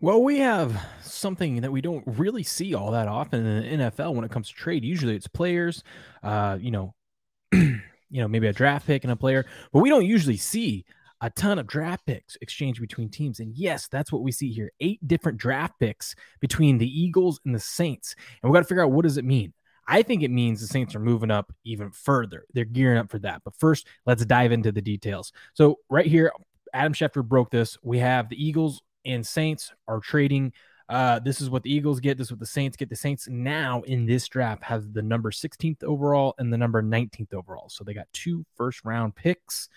Well, we have something that we don't really see all that often in the NFL when it comes to trade. Usually it's players, uh, you know, you know, maybe a draft pick and a player, but we don't usually see a ton of draft picks exchanged between teams. And yes, that's what we see here. Eight different draft picks between the Eagles and the Saints. And we got to figure out what does it mean? I think it means the Saints are moving up even further. They're gearing up for that. But first, let's dive into the details. So, right here, Adam Schefter broke this. We have the Eagles and Saints are trading. Uh, this is what the Eagles get. This is what the Saints get. The Saints now in this draft have the number 16th overall and the number 19th overall. So they got two first round picks,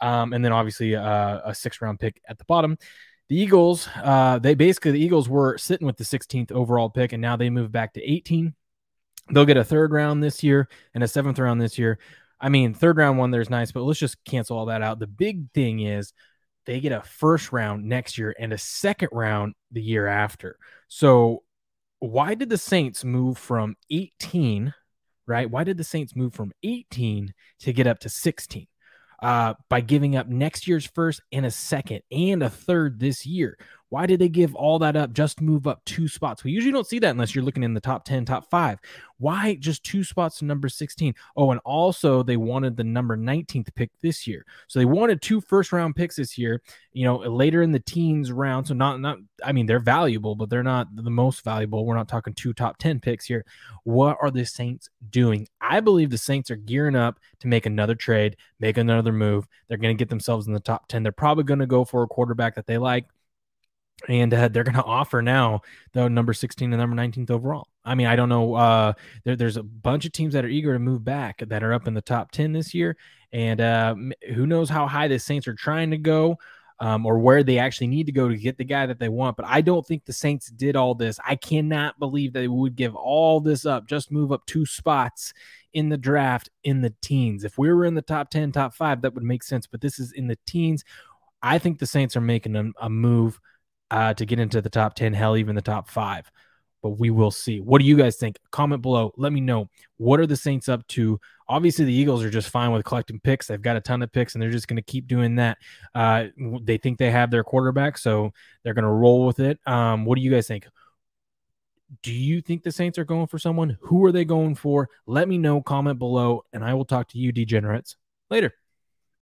um, and then obviously uh, a six round pick at the bottom. The Eagles, uh, they basically the Eagles were sitting with the 16th overall pick, and now they move back to 18. They'll get a third round this year and a seventh round this year. I mean, third round one there's nice, but let's just cancel all that out. The big thing is they get a first round next year and a second round the year after. So, why did the Saints move from 18, right? Why did the Saints move from 18 to get up to 16? Uh, by giving up next year's first and a second and a third this year. Why did they give all that up just move up two spots? We usually don't see that unless you're looking in the top 10, top five. Why just two spots to number 16? Oh, and also they wanted the number 19th pick this year. So they wanted two first round picks this year, you know, later in the teens round. So not, not, I mean, they're valuable, but they're not the most valuable. We're not talking two top 10 picks here. What are the Saints doing? I believe the Saints are gearing up to make another trade, make another move. They're going to get themselves in the top 10. They're probably going to go for a quarterback that they like and uh, they're going to offer now the number 16 and number 19th overall. I mean, I don't know. Uh, there, there's a bunch of teams that are eager to move back that are up in the top 10 this year, and uh, who knows how high the Saints are trying to go. Um, or where they actually need to go to get the guy that they want. But I don't think the Saints did all this. I cannot believe they would give all this up, just move up two spots in the draft in the teens. If we were in the top 10, top five, that would make sense. But this is in the teens. I think the Saints are making a, a move uh, to get into the top 10, hell, even the top five. But we will see. What do you guys think? Comment below. Let me know. What are the Saints up to? Obviously, the Eagles are just fine with collecting picks. They've got a ton of picks, and they're just going to keep doing that. Uh, they think they have their quarterback, so they're going to roll with it. Um, what do you guys think? Do you think the Saints are going for someone? Who are they going for? Let me know. Comment below, and I will talk to you, degenerates, later.